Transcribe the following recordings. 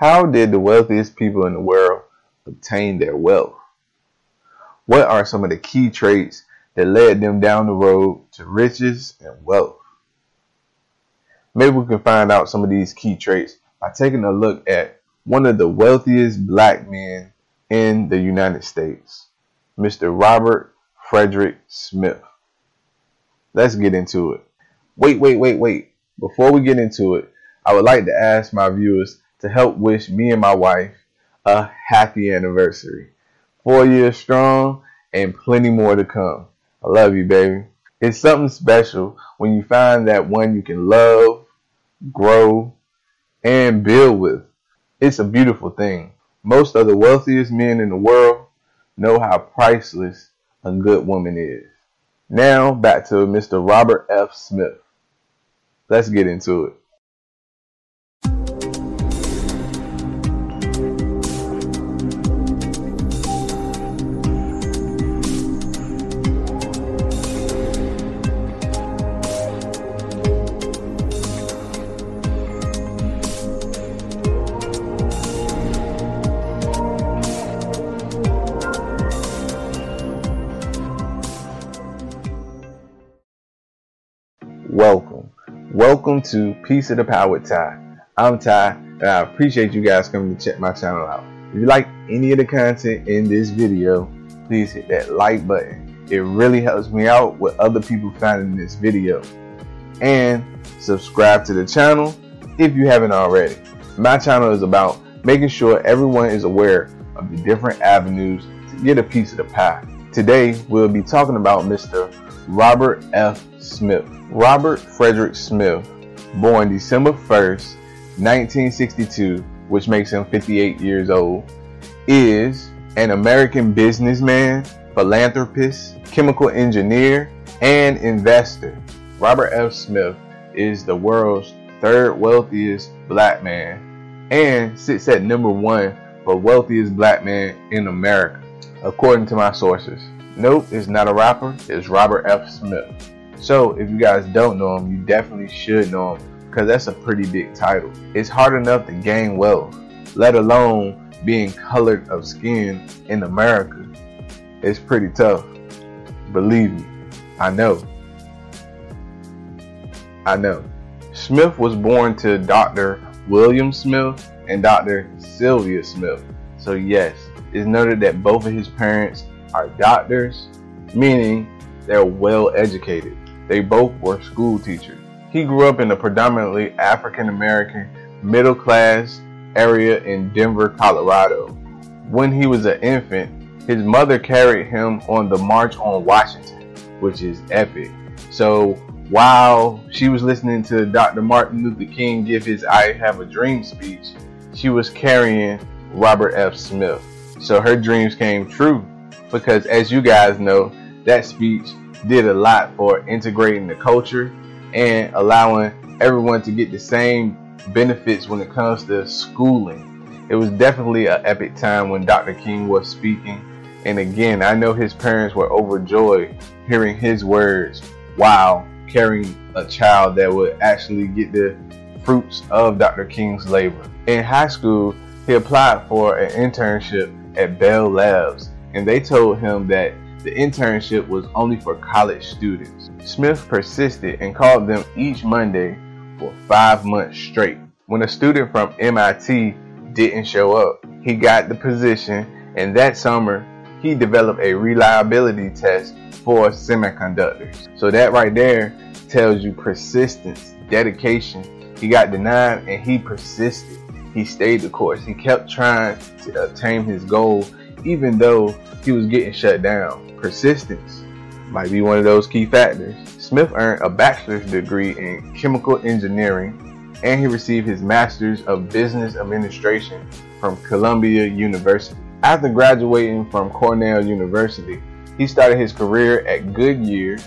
How did the wealthiest people in the world obtain their wealth? What are some of the key traits that led them down the road to riches and wealth? Maybe we can find out some of these key traits by taking a look at one of the wealthiest black men in the United States, Mr. Robert Frederick Smith. Let's get into it. Wait, wait, wait, wait. Before we get into it, I would like to ask my viewers to help wish me and my wife a happy anniversary. Four years strong and plenty more to come. I love you, baby. It's something special when you find that one you can love, grow, and build with. It's a beautiful thing. Most of the wealthiest men in the world know how priceless a good woman is. Now back to Mr. Robert F. Smith. Let's get into it. Welcome. Welcome to Piece of the Pie with Ty. I'm Ty, and I appreciate you guys coming to check my channel out. If you like any of the content in this video, please hit that like button. It really helps me out with other people finding this video. And subscribe to the channel if you haven't already. My channel is about making sure everyone is aware of the different avenues to get a piece of the pie. Today, we'll be talking about Mr. Robert F. Smith. Robert Frederick Smith, born December 1st, 1962, which makes him 58 years old, is an American businessman, philanthropist, chemical engineer, and investor. Robert F. Smith is the world's third wealthiest black man and sits at number one for wealthiest black man in America, according to my sources. Nope, it's not a rapper, it's Robert F. Smith. So if you guys don't know him, you definitely should know him because that's a pretty big title. It's hard enough to gain wealth, let alone being colored of skin in America. It's pretty tough. Believe me, I know. I know. Smith was born to Dr. William Smith and Dr. Sylvia Smith. So yes, it's noted that both of his parents are doctors, meaning they're well educated. They both were school teachers. He grew up in a predominantly African American middle class area in Denver, Colorado. When he was an infant, his mother carried him on the March on Washington, which is epic. So while she was listening to Dr. Martin Luther King give his I Have a Dream speech, she was carrying Robert F. Smith. So her dreams came true because, as you guys know, that speech did a lot for integrating the culture and allowing everyone to get the same benefits when it comes to schooling. It was definitely an epic time when Dr. King was speaking. And again, I know his parents were overjoyed hearing his words while carrying a child that would actually get the fruits of Dr. King's labor. In high school, he applied for an internship at Bell Labs, and they told him that the internship was only for college students. Smith persisted and called them each Monday for five months straight. When a student from MIT didn't show up, he got the position, and that summer he developed a reliability test for semiconductors. So that right there tells you persistence, dedication. He got denied and he persisted. He stayed the course. He kept trying to attain his goal even though he was getting shut down persistence might be one of those key factors. Smith earned a bachelor's degree in chemical engineering and he received his master's of business administration from Columbia University. After graduating from Cornell University, he started his career at Goodyear.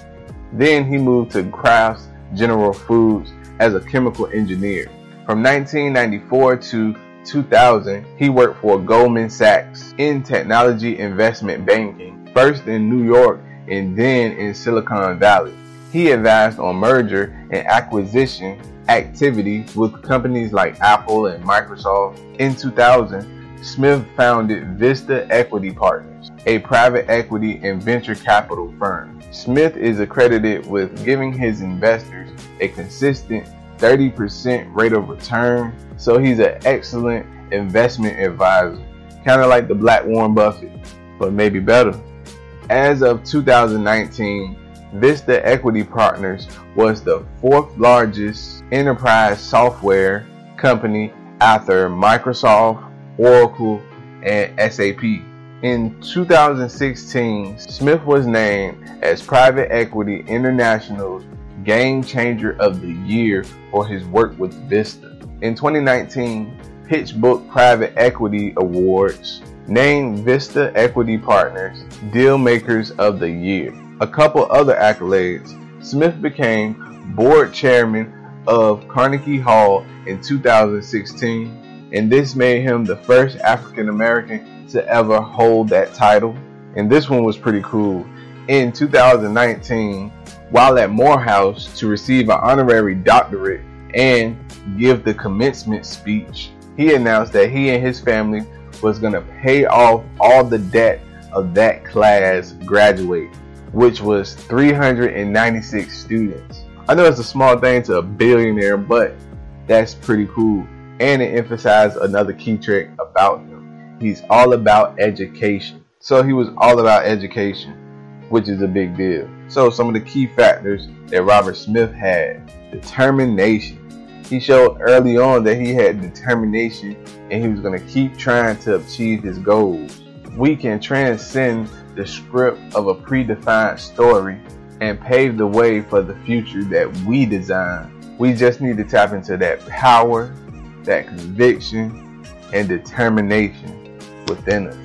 Then he moved to Kraft General Foods as a chemical engineer. From 1994 to 2000, he worked for Goldman Sachs in technology investment banking first in New York and then in Silicon Valley. He advised on merger and acquisition activity with companies like Apple and Microsoft. In 2000, Smith founded Vista Equity Partners, a private equity and venture capital firm. Smith is accredited with giving his investors a consistent 30% rate of return, so he's an excellent investment advisor, kind of like the Black Warren Buffett, but maybe better. As of 2019, Vista Equity Partners was the fourth largest enterprise software company after Microsoft, Oracle, and SAP. In 2016, Smith was named as Private Equity International's Game Changer of the Year for his work with Vista. In 2019, PitchBook Private Equity Awards named Vista Equity Partners Deal Makers of the Year. A couple other accolades. Smith became board chairman of Carnegie Hall in 2016, and this made him the first African American to ever hold that title. And this one was pretty cool. In 2019, while at Morehouse to receive an honorary doctorate and give the commencement speech, he announced that he and his family was going to pay off all the debt of that class graduate which was 396 students. I know it's a small thing to a billionaire, but that's pretty cool. And it emphasized another key trait about him. He's all about education. So he was all about education, which is a big deal. So some of the key factors that Robert Smith had determination. He showed early on that he had determination and he was going to keep trying to achieve his goals. We can transcend the script of a predefined story and pave the way for the future that we design. We just need to tap into that power, that conviction, and determination within us.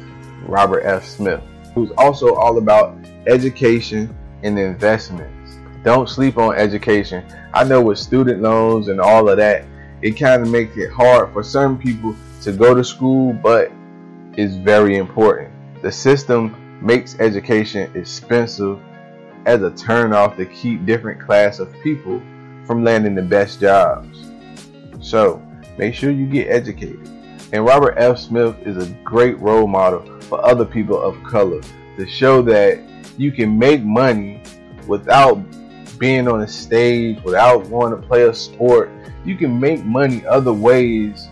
Robert F. Smith, who's also all about education and investments. Don't sleep on education. I know with student loans and all of that, it kind of makes it hard for certain people to go to school, but it's very important. The system makes education expensive as a turnoff to keep different class of people from landing the best jobs. So make sure you get educated. And Robert F. Smith is a great role model for other people of color to show that you can make money without being on a stage, without going to play a sport. You can make money other ways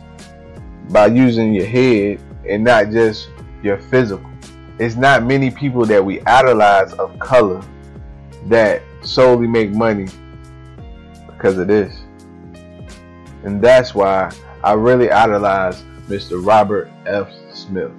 by using your head and not just your physical it's not many people that we idolize of color that solely make money because of this. And that's why I really idolize Mr. Robert F. Smith.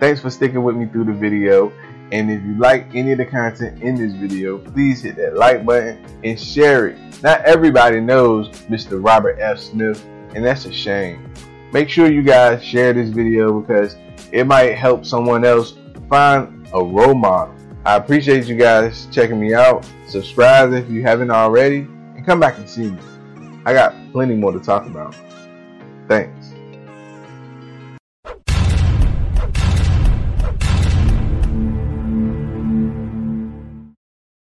Thanks for sticking with me through the video. And if you like any of the content in this video, please hit that like button and share it. Not everybody knows Mr. Robert F. Smith, and that's a shame. Make sure you guys share this video because it might help someone else find a role model. I appreciate you guys checking me out. Subscribe if you haven't already, and come back and see me. I got plenty more to talk about. Thanks.